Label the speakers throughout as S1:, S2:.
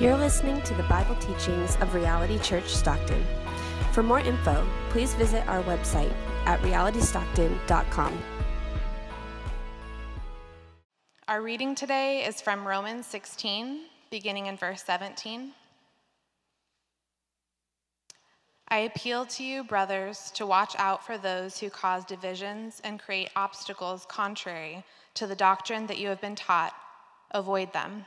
S1: You're listening to the Bible teachings of Reality Church Stockton. For more info, please visit our website at realitystockton.com.
S2: Our reading today is from Romans 16, beginning in verse 17. I appeal to you, brothers, to watch out for those who cause divisions and create obstacles contrary to the doctrine that you have been taught. Avoid them.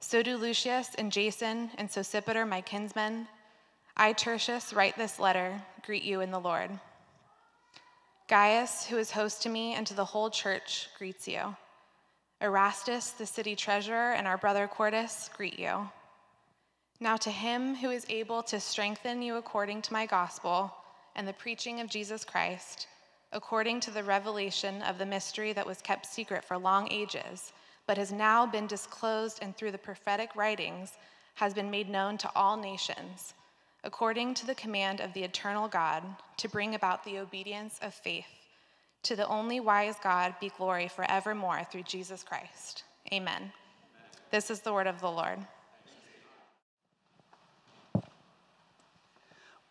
S2: So do Lucius and Jason and Sosipater, my kinsmen. I, Tertius, write this letter, greet you in the Lord. Gaius, who is host to me and to the whole church, greets you. Erastus, the city treasurer, and our brother Quartus greet you. Now, to him who is able to strengthen you according to my gospel and the preaching of Jesus Christ, according to the revelation of the mystery that was kept secret for long ages, but has now been disclosed and through the prophetic writings has been made known to all nations, according to the command of the eternal God, to bring about the obedience of faith. To the only wise God be glory forevermore through Jesus Christ. Amen. Amen. This is the word of the Lord.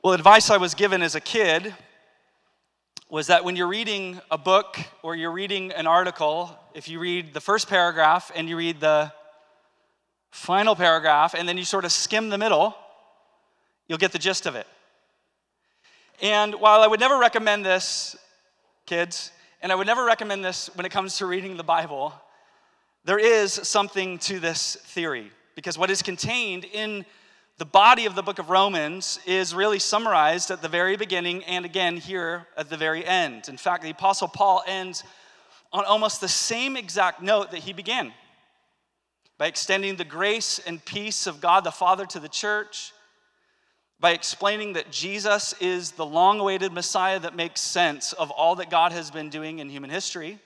S3: Well, advice I was given as a kid was that when you're reading a book or you're reading an article, if you read the first paragraph and you read the final paragraph and then you sort of skim the middle, you'll get the gist of it. And while I would never recommend this, kids, and I would never recommend this when it comes to reading the Bible, there is something to this theory. Because what is contained in the body of the book of Romans is really summarized at the very beginning and again here at the very end. In fact, the Apostle Paul ends on almost the same exact note that he began by extending the grace and peace of God the Father to the church, by explaining that Jesus is the long awaited Messiah that makes sense of all that God has been doing in human history.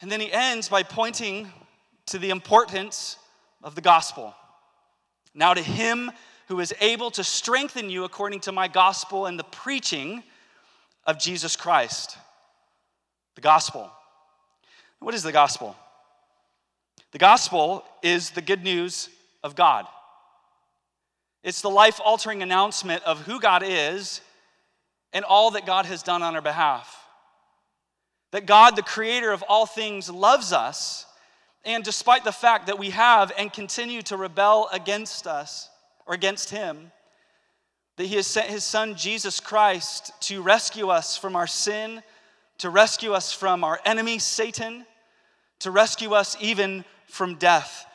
S3: And then he ends by pointing to the importance of the gospel now, to him who is able to strengthen you according to my gospel and the preaching of Jesus Christ. The gospel. What is the gospel? The gospel is the good news of God. It's the life altering announcement of who God is and all that God has done on our behalf. That God, the creator of all things, loves us and despite the fact that we have and continue to rebel against us or against Him, that He has sent His Son Jesus Christ to rescue us from our sin, to rescue us from our enemy, Satan, to rescue us even from death,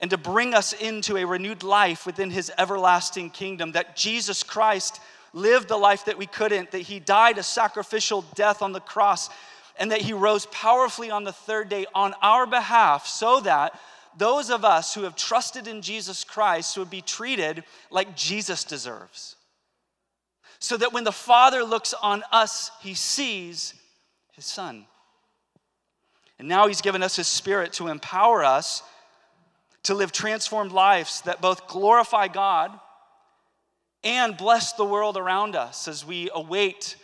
S3: and to bring us into a renewed life within His everlasting kingdom. That Jesus Christ lived the life that we couldn't, that He died a sacrificial death on the cross and that he rose powerfully on the third day on our behalf so that those of us who have trusted in Jesus Christ would be treated like Jesus deserves. So that when the Father looks on us, he sees his Son. And now he's given us his Spirit to empower us to live transformed lives that both glorify God and bless the world around us as we await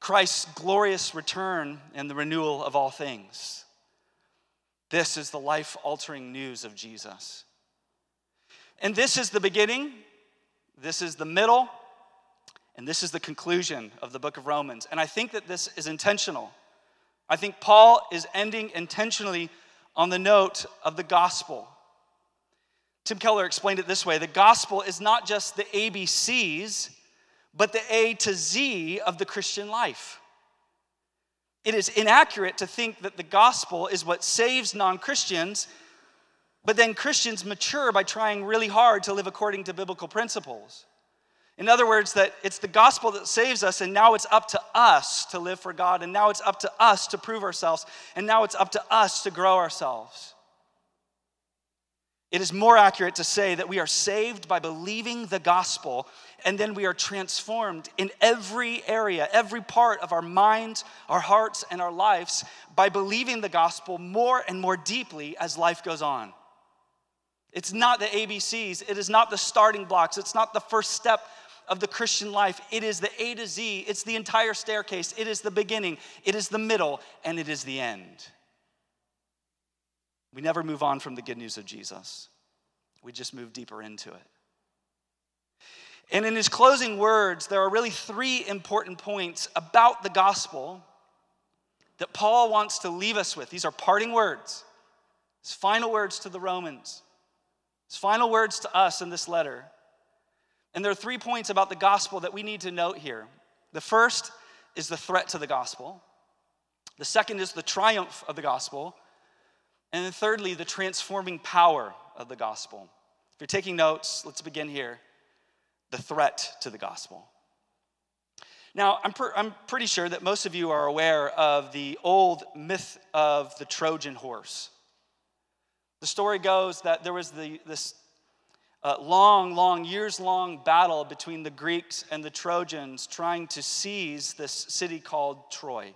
S3: Christ's glorious return and the renewal of all things. This is the life altering news of Jesus. And this is the beginning, this is the middle, and this is the conclusion of the book of Romans. And I think that this is intentional. I think Paul is ending intentionally on the note of the gospel. Tim Keller explained it this way the gospel is not just the ABCs but the A to Z of the Christian life. It is inaccurate to think that the gospel is what saves non Christians, but then Christians mature by trying really hard to live according to biblical principles. In other words, that it's the gospel that saves us, and now it's up to us to live for God, and now it's up to us to prove ourselves, and now it's up to us to grow ourselves. It is more accurate to say that we are saved by believing the gospel, and then we are transformed in every area, every part of our minds, our hearts, and our lives by believing the gospel more and more deeply as life goes on. It's not the ABCs, it is not the starting blocks, it's not the first step of the Christian life. It is the A to Z, it's the entire staircase, it is the beginning, it is the middle, and it is the end. We never move on from the good news of Jesus, we just move deeper into it. And in his closing words, there are really three important points about the gospel that Paul wants to leave us with. These are parting words, his final words to the Romans, his final words to us in this letter. And there are three points about the gospel that we need to note here. The first is the threat to the gospel, the second is the triumph of the gospel, and then thirdly, the transforming power of the gospel. If you're taking notes, let's begin here. The threat to the gospel. Now, I'm, per, I'm pretty sure that most of you are aware of the old myth of the Trojan horse. The story goes that there was the, this uh, long, long, years long battle between the Greeks and the Trojans trying to seize this city called Troy.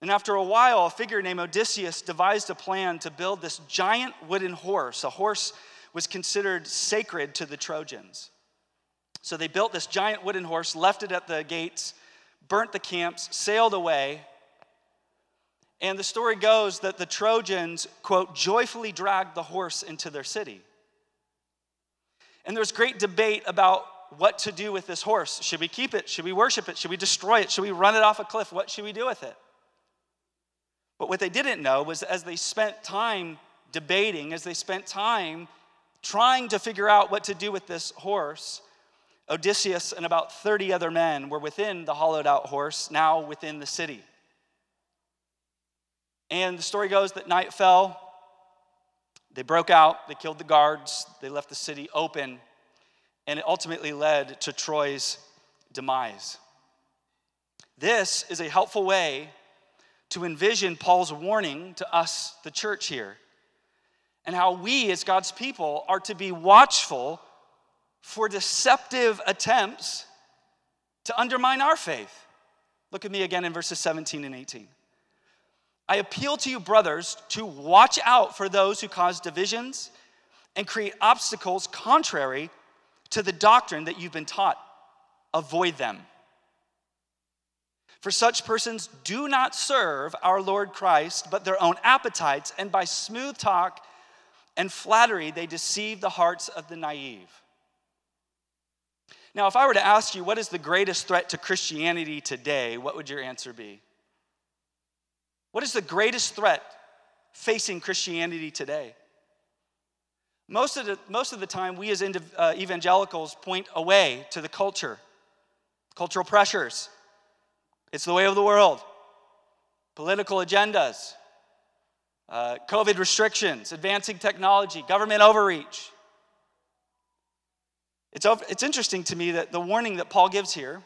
S3: And after a while, a figure named Odysseus devised a plan to build this giant wooden horse. A horse was considered sacred to the Trojans. So they built this giant wooden horse, left it at the gates, burnt the camps, sailed away. And the story goes that the Trojans, quote, joyfully dragged the horse into their city. And there's great debate about what to do with this horse. Should we keep it? Should we worship it? Should we destroy it? Should we run it off a cliff? What should we do with it? But what they didn't know was as they spent time debating, as they spent time trying to figure out what to do with this horse, Odysseus and about 30 other men were within the hollowed out horse, now within the city. And the story goes that night fell, they broke out, they killed the guards, they left the city open, and it ultimately led to Troy's demise. This is a helpful way to envision Paul's warning to us, the church here, and how we, as God's people, are to be watchful for deceptive attempts to undermine our faith. Look at me again in verses 17 and 18. I appeal to you, brothers, to watch out for those who cause divisions and create obstacles contrary to the doctrine that you've been taught. Avoid them. For such persons do not serve our Lord Christ, but their own appetites, and by smooth talk and flattery, they deceive the hearts of the naive. Now, if I were to ask you what is the greatest threat to Christianity today, what would your answer be? What is the greatest threat facing Christianity today? Most of the, most of the time, we as uh, evangelicals point away to the culture, cultural pressures. It's the way of the world, political agendas, uh, COVID restrictions, advancing technology, government overreach. It's, it's interesting to me that the warning that Paul gives here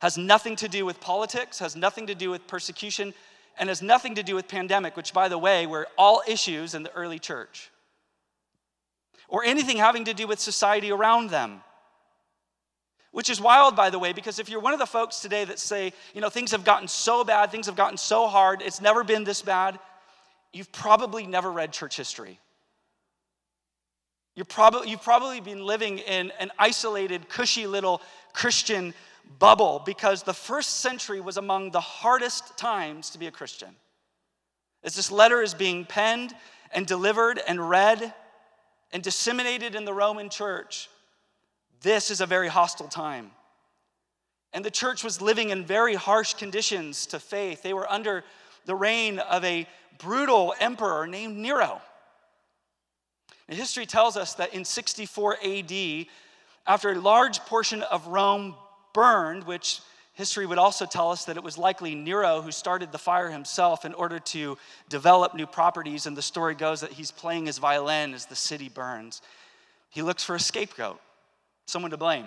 S3: has nothing to do with politics, has nothing to do with persecution, and has nothing to do with pandemic, which, by the way, were all issues in the early church, or anything having to do with society around them. Which is wild, by the way, because if you're one of the folks today that say, you know, things have gotten so bad, things have gotten so hard, it's never been this bad, you've probably never read church history. You're probably, you've probably been living in an isolated, cushy little Christian bubble because the first century was among the hardest times to be a Christian. As this letter is being penned and delivered and read and disseminated in the Roman church, this is a very hostile time. And the church was living in very harsh conditions to faith. They were under the reign of a brutal emperor named Nero. And history tells us that in 64 AD, after a large portion of Rome burned, which history would also tell us that it was likely Nero who started the fire himself in order to develop new properties. And the story goes that he's playing his violin as the city burns. He looks for a scapegoat, someone to blame.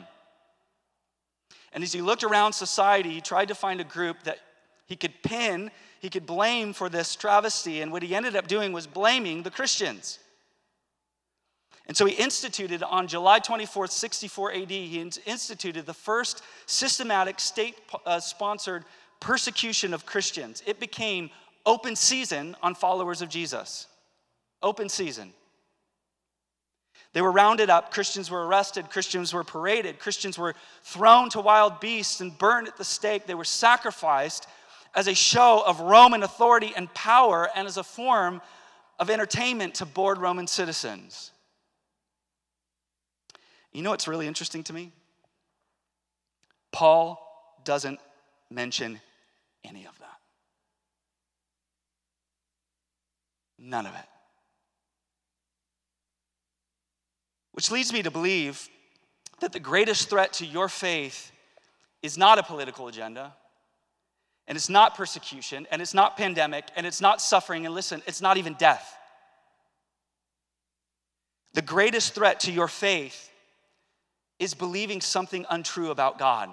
S3: And as he looked around society, he tried to find a group that he could pin, he could blame for this travesty. And what he ended up doing was blaming the Christians. And so he instituted on July 24th, 64 AD, he instituted the first systematic state uh, sponsored persecution of Christians. It became open season on followers of Jesus. Open season. They were rounded up, Christians were arrested, Christians were paraded, Christians were thrown to wild beasts and burned at the stake. They were sacrificed as a show of Roman authority and power and as a form of entertainment to bored Roman citizens. You know what's really interesting to me? Paul doesn't mention any of that. None of it. Which leads me to believe that the greatest threat to your faith is not a political agenda, and it's not persecution, and it's not pandemic, and it's not suffering, and listen, it's not even death. The greatest threat to your faith is believing something untrue about God.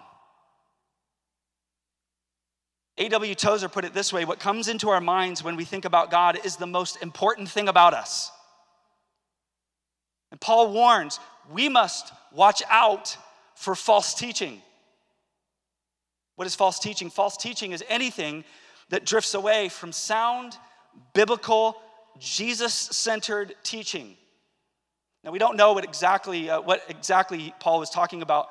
S3: A.W. Tozer put it this way what comes into our minds when we think about God is the most important thing about us. And Paul warns we must watch out for false teaching. What is false teaching? False teaching is anything that drifts away from sound, biblical, Jesus centered teaching. Now, we don't know what exactly, uh, what exactly Paul was talking about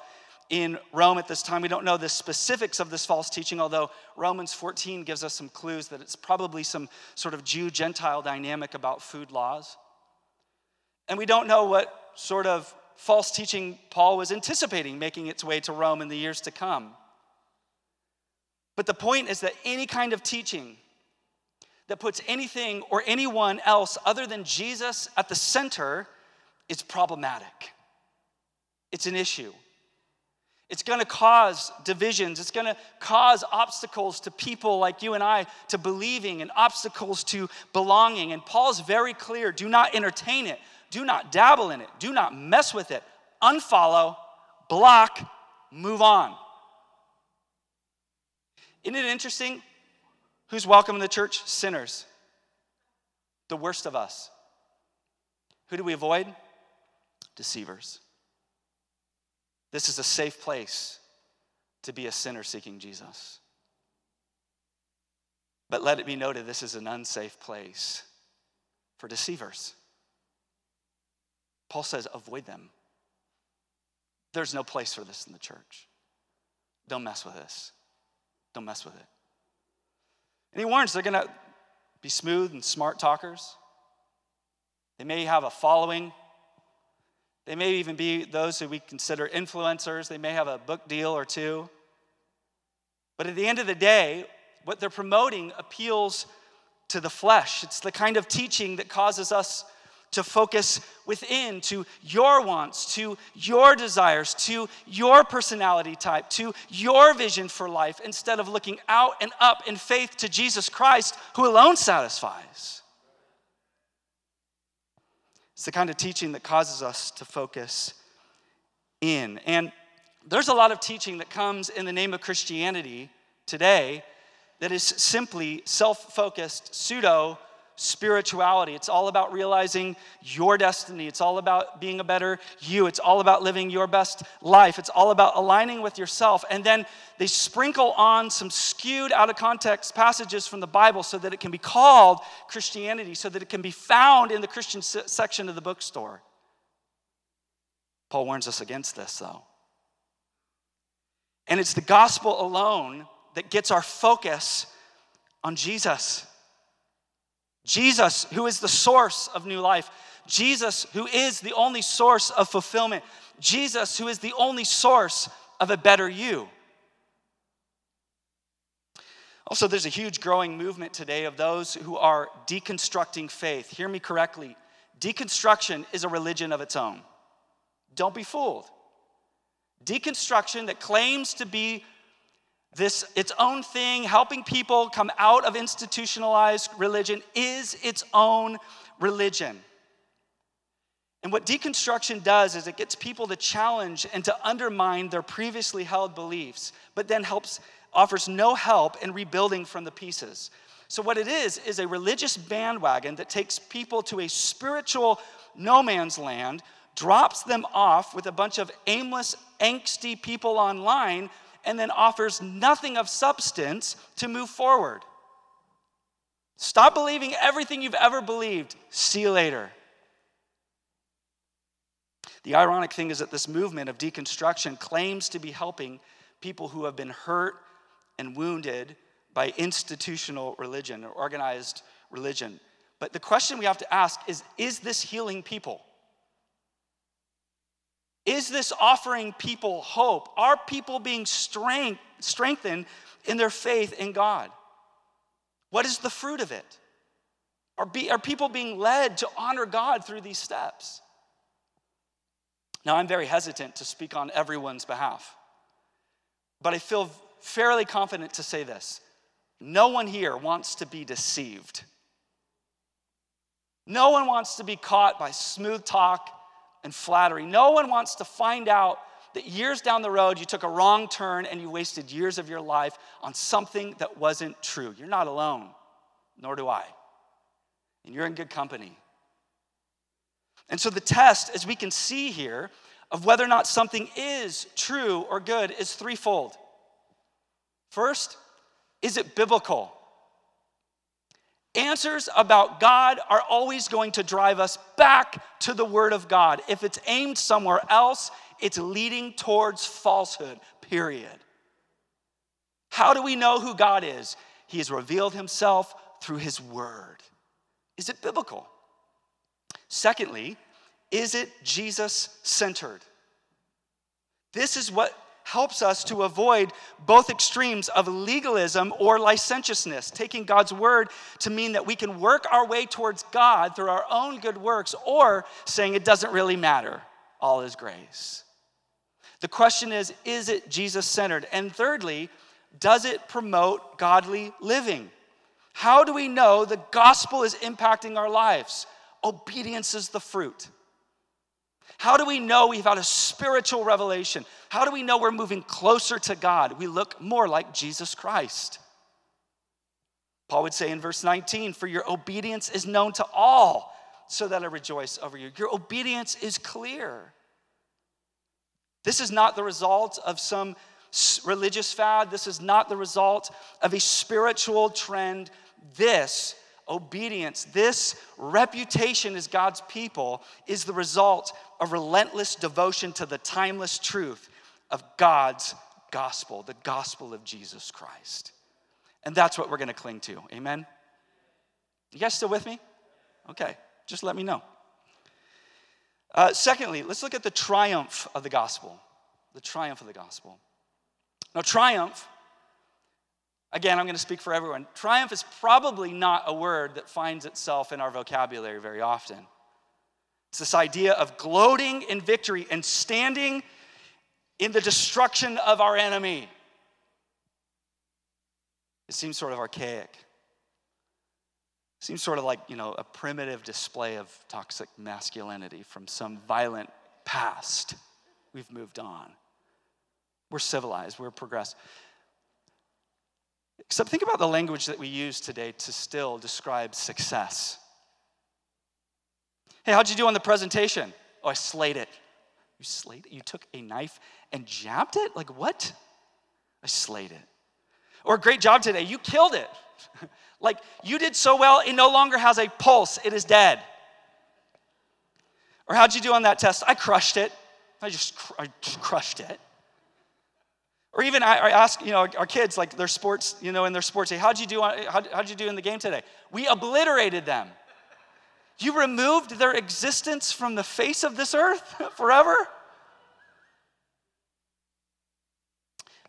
S3: in Rome at this time. We don't know the specifics of this false teaching, although Romans 14 gives us some clues that it's probably some sort of Jew Gentile dynamic about food laws. And we don't know what sort of false teaching Paul was anticipating making its way to Rome in the years to come. But the point is that any kind of teaching that puts anything or anyone else other than Jesus at the center is problematic. It's an issue. It's to cause divisions. It's to cause obstacles to people like you and I to believing and obstacles to belonging. And Paul's very clear do not entertain it, do not dabble in it, do not mess with it. Unfollow, block, move on. Isn't it interesting? Who's welcome in the church? Sinners. The worst of us. Who do we avoid? Deceivers. This is a safe place to be a sinner seeking Jesus. But let it be noted this is an unsafe place for deceivers. Paul says, avoid them. There's no place for this in the church. Don't mess with this. Don't mess with it. And he warns they're going to be smooth and smart talkers. They may have a following they may even be those who we consider influencers. They may have a book deal or two. But at the end of the day, what they're promoting appeals to the flesh. It's the kind of teaching that causes us to focus within, to your wants, to your desires, to your personality type, to your vision for life, instead of looking out and up in faith to Jesus Christ, who alone satisfies. It's the kind of teaching that causes us to focus in. And there's a lot of teaching that comes in the name of Christianity today that is simply self focused, pseudo spirituality. It's all about realizing your destiny. It's all about being a better you. It's all about living your best life. It's all about aligning with yourself. And then they sprinkle on some skewed, out of context passages from the Bible so that it can be called Christianity, so that it can be found in the Christian section of the bookstore. Paul warns us against this, though. And it's the gospel alone that gets our focus on Jesus. Jesus, who is the source of new life. Jesus, who is the only source of fulfillment. Jesus, who is the only source of a better you. Also, there's a huge growing movement today of those who are deconstructing faith. Hear me correctly. Deconstruction is a religion of its own. Don't be fooled. Deconstruction that claims to be this its own thing, helping people come out of institutionalized religion, is its own religion. And what deconstruction does is it gets people to challenge and to undermine their previously held beliefs, but then helps offers no help in rebuilding from the pieces. So, what it is, is a religious bandwagon that takes people to a spiritual no man's land, drops them off with a bunch of aimless, angsty people online, and then offers nothing of substance to move forward. Stop believing everything you've ever believed. See you later. The ironic thing is that this movement of deconstruction claims to be helping people who have been hurt and wounded by institutional religion or organized religion. But the question we have to ask is is this healing people? Is this offering people hope? Are people being strength, strengthened in their faith in God? What is the fruit of it? Are, be, are people being led to honor God through these steps? Now, I'm very hesitant to speak on everyone's behalf, but I feel fairly confident to say this no one here wants to be deceived. No one wants to be caught by smooth talk and flattery. No one wants to find out that years down the road you took a wrong turn and you wasted years of your life on something that wasn't true. You're not alone, nor do I. And you're in good company. And so the test, as we can see here, of whether or not something is true or good is threefold. First, is it biblical? Answers about God are always going to drive us back to the Word of God. If it's aimed somewhere else, it's leading towards falsehood, period. How do we know who God is? He has revealed Himself through His Word. Is it biblical? Secondly, is it Jesus centered? This is what helps us to avoid both extremes of legalism or licentiousness, taking God's word to mean that we can work our way towards God through our own good works, or saying it doesn't really matter, all is grace. The question is is it Jesus centered? And thirdly, does it promote godly living? How do we know the gospel is impacting our lives? Obedience is the fruit. How do we know we've had a spiritual revelation? How do we know we're moving closer to God? We look more like Jesus Christ. Paul would say in verse 19, For your obedience is known to all, so that I rejoice over you. Your obedience is clear. This is not the result of some religious fad. This is not the result of a spiritual trend. This obedience, this reputation as God's people, is the result of relentless devotion to the timeless truth of God's gospel, the gospel of Jesus Christ. And that's what we're going to cling to. Amen? You guys still with me? Okay, just let me know. Uh, secondly, let's look at the triumph of the gospel. The triumph of the gospel. Now, triumph Again, I'm going to speak for everyone. Triumph is probably not a word that finds itself in our vocabulary very often. It's this idea of gloating in victory and standing in the destruction of our enemy. It seems sort of archaic. It seems sort of like, you know, a primitive display of toxic masculinity from some violent past. We've moved on. We're civilized, we're progressed. Except think about the language that we use today to still describe success. Hey, how'd you do on the presentation? Oh, I slayed it. You slayed it? You took a knife and jabbed it? Like what? I slayed it. Or great job today. You killed it. like you did so well, it no longer has a pulse, it is dead. Or how'd you do on that test? I crushed it. I just, I just crushed it. Or even I, I ask, you know, our kids, like their sports, you know, in their sports, say, how'd you do, on, how'd, how'd you do in the game today? We obliterated them. You removed their existence from the face of this earth forever?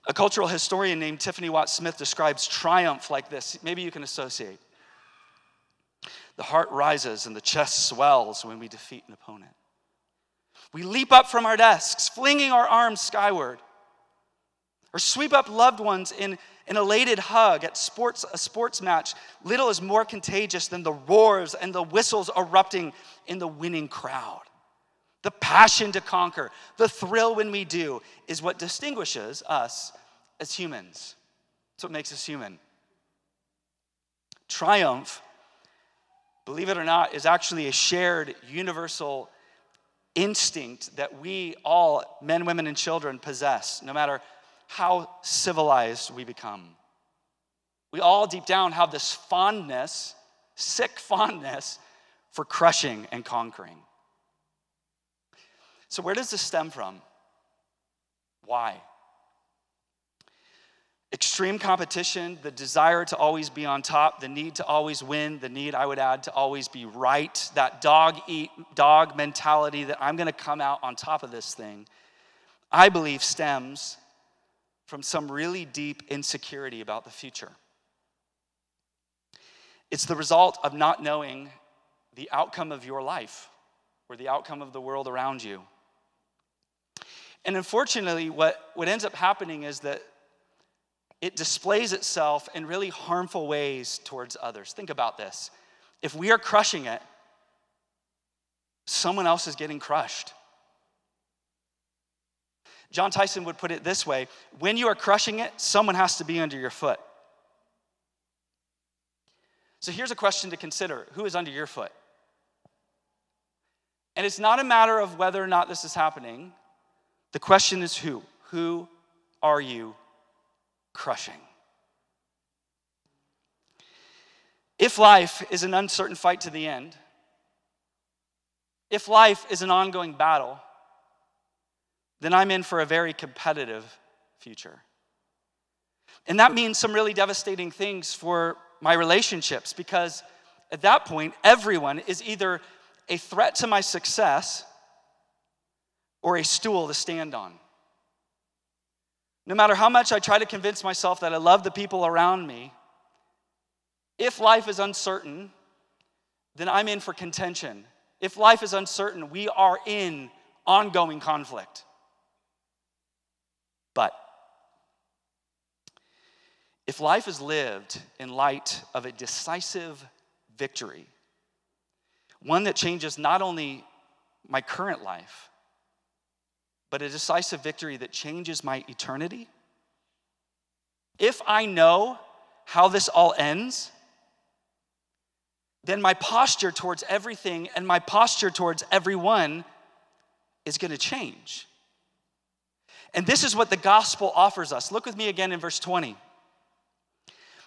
S3: A cultural historian named Tiffany Watt Smith describes triumph like this. Maybe you can associate. The heart rises and the chest swells when we defeat an opponent. We leap up from our desks, flinging our arms skyward or sweep up loved ones in an elated hug at sports, a sports match. Little is more contagious than the roars and the whistles erupting in the winning crowd. The passion to conquer, the thrill when we do, is what distinguishes us as humans. It's what makes us human. triumph, believe it or not, is actually a shared universal instinct that we all, men, women, and children, possess, no matter how civilized we become. We all deep down have this fondness, sick fondness, for crushing and conquering. So, where does this stem from? Why? Extreme competition, the desire to always be on top, the need to always win, the need, I would add, to always be right, that dog eat dog mentality that I'm gonna come out on top of this thing, I believe stems from some really deep insecurity about the future. It's the result of not knowing the outcome of your life or the outcome of the world around you. And unfortunately, what, what ends up happening is that it displays itself in really harmful ways towards others. Think about this. If we are crushing it, someone else is getting crushed. Jon Tyson would put it this way when you are crushing it, someone has to be under your foot. So here's a question to consider Who is under your foot? And it's not a matter of whether or not this is happening. The question is who? Who are you crushing? If life is an uncertain fight to the end, if life is an ongoing battle, then I'm in for a very competitive future. And that means some really devastating things for my relationships because at that point, everyone is either a threat to my success or a stool to stand on. No matter how much I try to convince myself that I love the people around me, if life is uncertain, then I'm in for contention. If life is uncertain, we are in ongoing conflict. But if life is lived in light of a decisive victory, one that changes not only my current life, but a decisive victory that changes my eternity? If I know how this all ends, then my posture towards everything and my posture towards everyone is going to change. And this is what the gospel offers us. Look with me again in verse 20.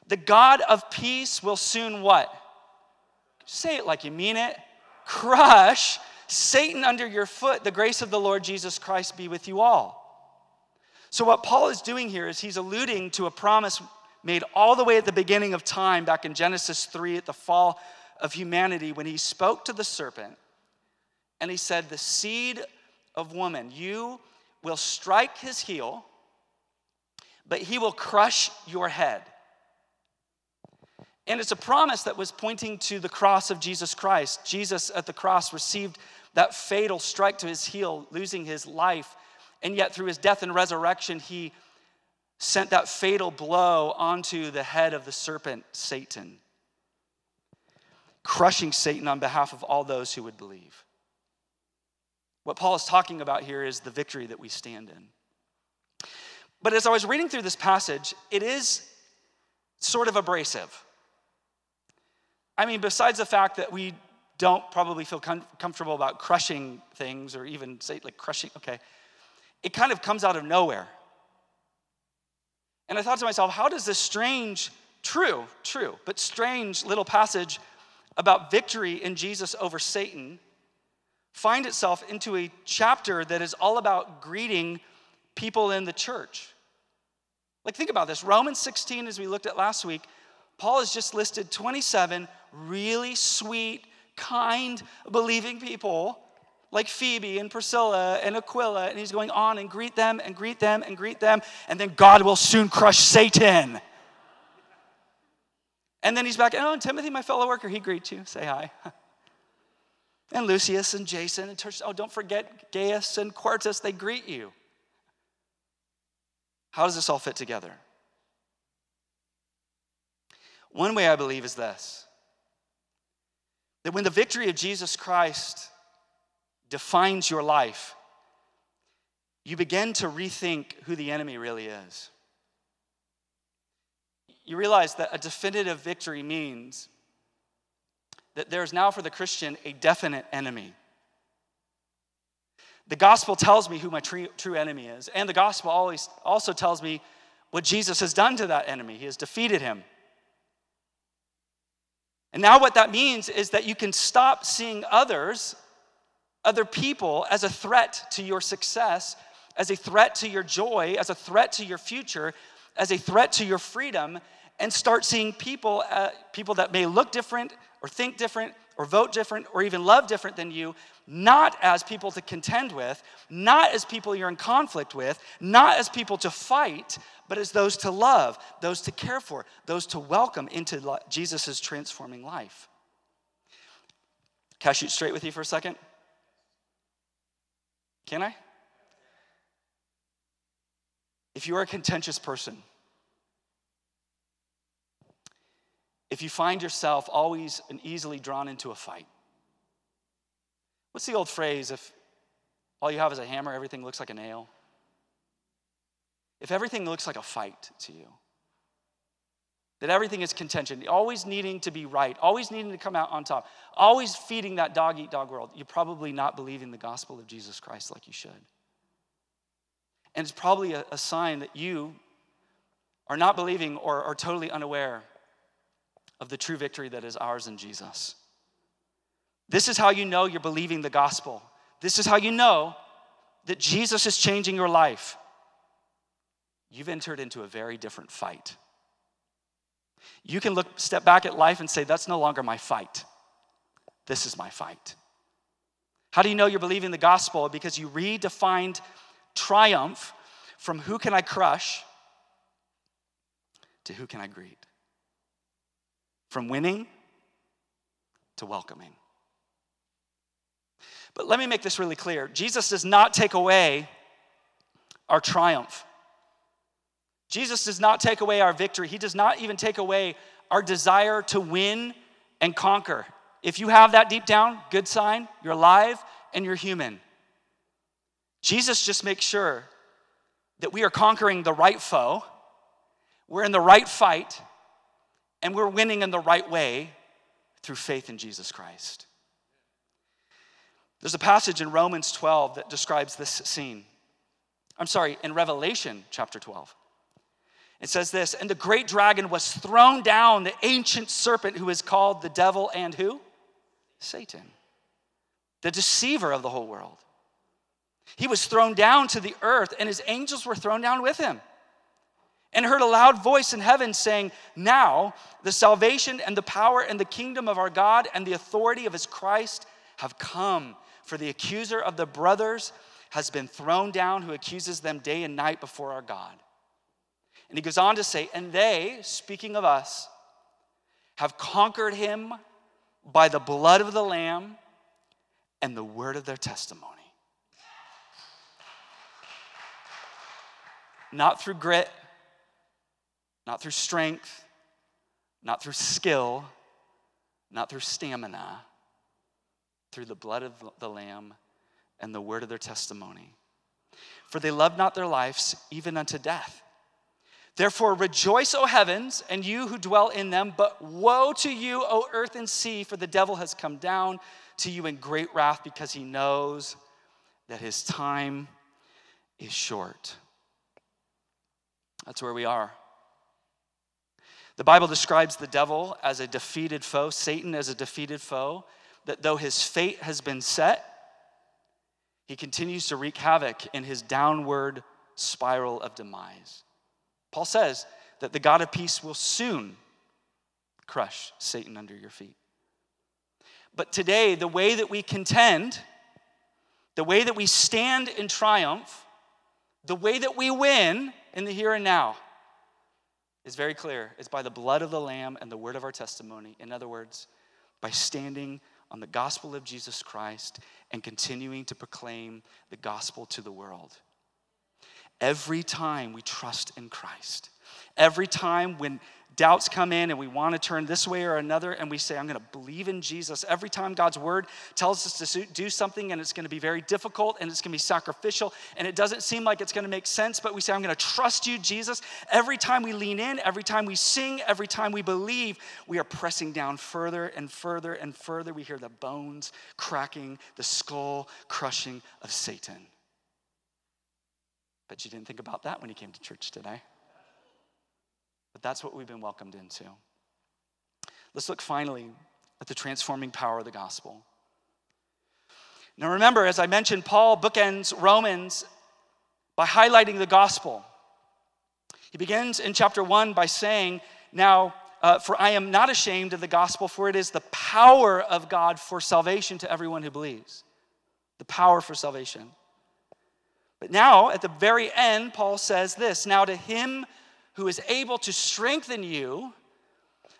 S3: The God of peace will soon what? Say it like you mean it. Crush Satan under your foot, the grace of the Lord Jesus Christ be with you all. So, what Paul is doing here is he's alluding to a promise made all the way at the beginning of time, back in Genesis 3, at the fall of humanity, when he spoke to the serpent and he said, The seed of woman, you will strike his heel, but he will crush your head. And it's a promise that was pointing to the cross of Jesus Christ. Jesus at the cross received that fatal strike to his heel, losing his life. And yet, through his death and resurrection, he sent that fatal blow onto the head of the serpent, Satan, crushing Satan on behalf of all those who would believe. What Paul is talking about here is the victory that we stand in. But as I was reading through this passage, it is sort of abrasive. I mean, besides the fact that we don't probably feel com- comfortable about crushing things or even say like crushing, okay, it kind of comes out of nowhere. And I thought to myself, how does this strange, true, true, but strange little passage about victory in Jesus over Satan find itself into a chapter that is all about greeting people in the church? Like, think about this Romans 16, as we looked at last week, Paul has just listed 27 really sweet, kind, believing people like Phoebe and Priscilla and Aquila, and he's going on and greet them and greet them and greet them, and then God will soon crush Satan. And then he's back, oh, and Timothy, my fellow worker, he greets you. Say hi. And Lucius and Jason and Tertius, oh, don't forget Gaius and Quartus, they greet you. How does this all fit together? One way I believe is this that when the victory of Jesus Christ defines your life, you begin to rethink who the enemy really is. you realize that a definitive victory means that there's now for the Christian a definite enemy. The gospel tells me who my true, true enemy is, and the gospel always also tells me what Jesus has done to that enemy. He has defeated him. And now, what that means is that you can stop seeing others, other people, as a threat to your success, as a threat to your joy, as a threat to your future, as a threat to your freedom, and start seeing people, uh, people that may look different or think different or vote different or even love different than you, not as people to contend with, not as people you're in conflict with, not as people to fight, but as those to love, those to care for, those to welcome into Jesus' transforming life. Can I shoot straight with you for a second? Can I? If you are a contentious person, if you find yourself always and easily drawn into a fight, what's the old phrase? If all you have is a hammer, everything looks like a nail. If everything looks like a fight to you, that everything is contention, always needing to be right, always needing to come out on top, always feeding that dog eat dog world, you're probably not believing the gospel of Jesus Christ like you should. And it's probably a, a sign that you are not believing or are totally unaware of the true victory that is ours in Jesus. This is how you know you're believing the gospel. This is how you know that Jesus is changing your life. You've entered into a very different fight. You can look step back at life and say that's no longer my fight. This is my fight. How do you know you're believing the gospel? Because you redefined triumph from who can I crush to who can I greet. From winning to welcoming. But let me make this really clear Jesus does not take away our triumph. Jesus does not take away our victory. He does not even take away our desire to win and conquer. If you have that deep down, good sign, you're alive and you're human. Jesus just makes sure that we are conquering the right foe, we're in the right fight, and we're winning in the right way through faith in Jesus Christ. There's a passage in Romans 12 that describes this scene. I'm sorry, in Revelation chapter 12. It says this, and the great dragon was thrown down, the ancient serpent who is called the devil and who? Satan, the deceiver of the whole world. He was thrown down to the earth, and his angels were thrown down with him and heard a loud voice in heaven saying, Now the salvation and the power and the kingdom of our God and the authority of his Christ have come. For the accuser of the brothers has been thrown down, who accuses them day and night before our God. And he goes on to say, And they, speaking of us, have conquered him by the blood of the Lamb and the word of their testimony. Not through grit, not through strength, not through skill, not through stamina, through the blood of the Lamb and the word of their testimony. For they loved not their lives even unto death. Therefore, rejoice, O heavens, and you who dwell in them, but woe to you, O earth and sea, for the devil has come down to you in great wrath because he knows that his time is short. That's where we are. The Bible describes the devil as a defeated foe, Satan as a defeated foe, that though his fate has been set, he continues to wreak havoc in his downward spiral of demise. Paul says that the God of peace will soon crush Satan under your feet. But today, the way that we contend, the way that we stand in triumph, the way that we win in the here and now is very clear. It's by the blood of the Lamb and the word of our testimony. In other words, by standing on the gospel of Jesus Christ and continuing to proclaim the gospel to the world. every time we trust in Christ. Every time when doubts come in and we want to turn this way or another and we say i'm going to believe in jesus every time god's word tells us to do something and it's going to be very difficult and it's going to be sacrificial and it doesn't seem like it's going to make sense but we say i'm going to trust you jesus every time we lean in every time we sing every time we believe we are pressing down further and further and further. We hear the bones cracking the skull crushing of satan. But you didn't think about that when you came to church today but that's what we've been welcomed into. Let's look finally at the transforming power of the gospel. Now, remember, as I mentioned, Paul bookends Romans by highlighting the gospel. He begins in chapter 1 by saying, Now, uh, for I am not ashamed of the gospel, for it is the power of God for salvation to everyone who believes. The power for salvation. But now, at the very end, Paul says this Now to him who is able to strengthen you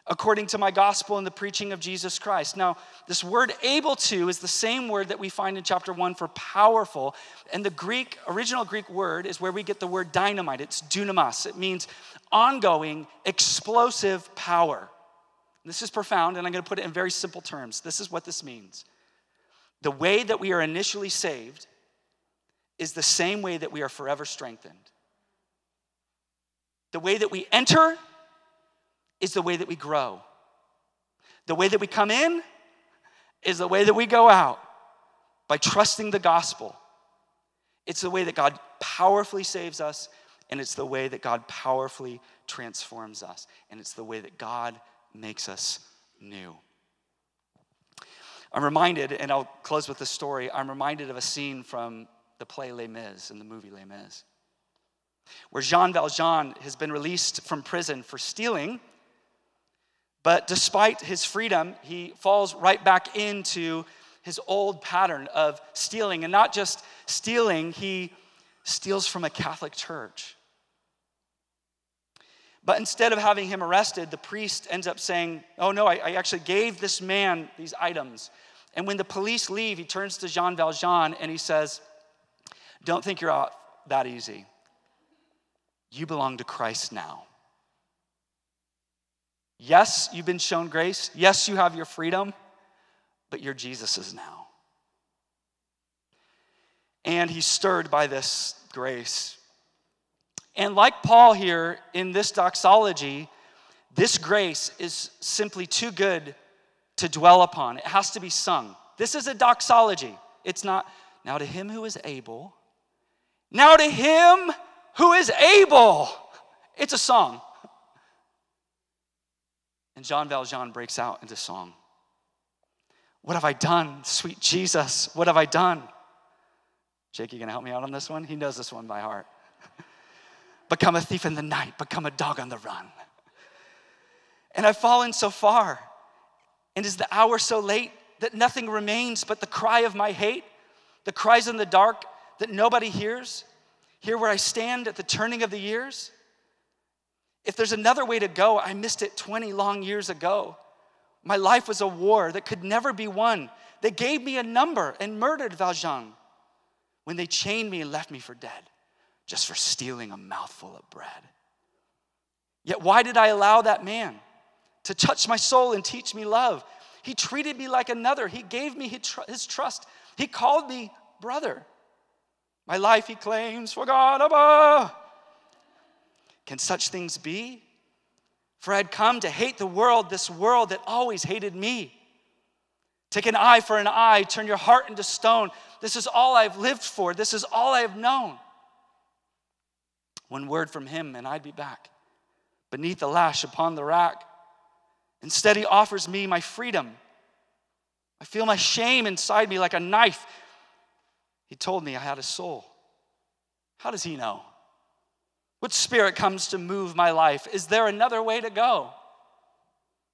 S3: according to my gospel and the preaching of Jesus Christ. Now, this word able to is the same word that we find in chapter 1 for powerful. And the Greek, original Greek word is where we get the word dynamite. It's dunamis. It means ongoing, explosive power. This is profound, and I'm going to put it in very simple terms. This is what this means. The way that we are initially saved is the same way that we are forever strengthened. The way that we enter is the way that we grow. The way that we come in is the way that we go out by trusting the gospel. It's the way that God powerfully saves us, and it's the way that God powerfully transforms us, and it's the way that God makes us new. I'm reminded, and I'll close with this story. I'm reminded of a scene from the play Les Mis, in the movie Les Mis where Jean Valjean has been released from prison for stealing. But despite his freedom, he falls right back into his old pattern of stealing. And not just stealing, he steals from a Catholic church. But instead of having him arrested, the priest ends up saying, Oh, no, I, I actually gave this man these items. And when the police leave, he turns to Jean Valjean and he says, Don't think you're out that easy. You belong to Christ now. Yes, you've been shown grace. Yes, you have your freedom, but you're Jesus's now. And he's stirred by this grace. And like Paul here in this doxology, this grace is simply too good to dwell upon. It has to be sung. This is a doxology. It's not, now to him who is able, now to him who is able. It's a song. And Jean Valjean breaks out into song. What have I done, sweet Jesus? What have I done? Jake, you gonna help me out on this one? He knows this one by heart. become a thief in the night, become a dog on the run. And I've fallen so far, and is the hour so late that nothing remains but the cry of my hate, the cries in the dark that nobody hears? Here where I stand at the turning of the years? If there's another way to go, I missed it 20 long years ago. My life was a war that could never be won. They gave me a number and murdered Valjean when they chained me and left me for dead just for stealing a mouthful of bread. Yet, why did I allow that man to touch my soul and teach me love? He treated me like another. He gave me his trust. He called me brother. My life, he claims, for God above. Can such things be? For I had come to hate the world, this world that always hated me. Take an eye for an eye, turn your heart into stone. This is all I've lived for, this is all I have known. One word from him, and I'd be back beneath the lash upon the rack. Instead, he offers me my freedom. I feel my shame inside me like a knife he told me I had a soul. How does he know? What spirit comes to move my life? Is there another way to go?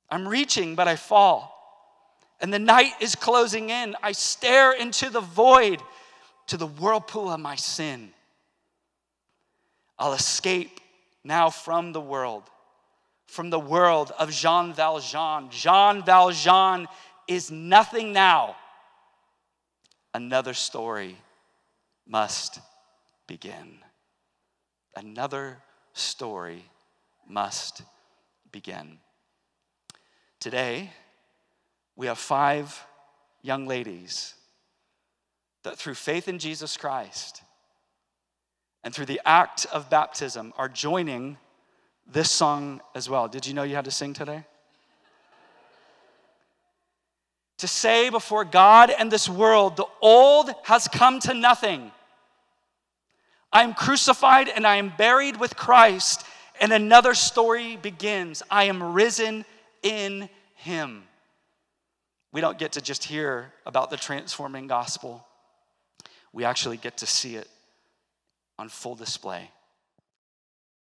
S3: I'm reaching, but I fall. And the night is closing in. I stare into the void, to the whirlpool of my sin. I'll escape now from the world, from the world of Jean Valjean. Jean Valjean is nothing now another story must begin. another story must begin. Today, we have five young ladies that through faith in Jesus Christ and through the act of baptism are joining this song as well. Did you know you had to sing today? To say before God and this world, the old has come to nothing. I am crucified and I am buried with Christ, and another story begins. I am risen in Him. We don't get to just hear about the transforming gospel, we actually get to see it on full display.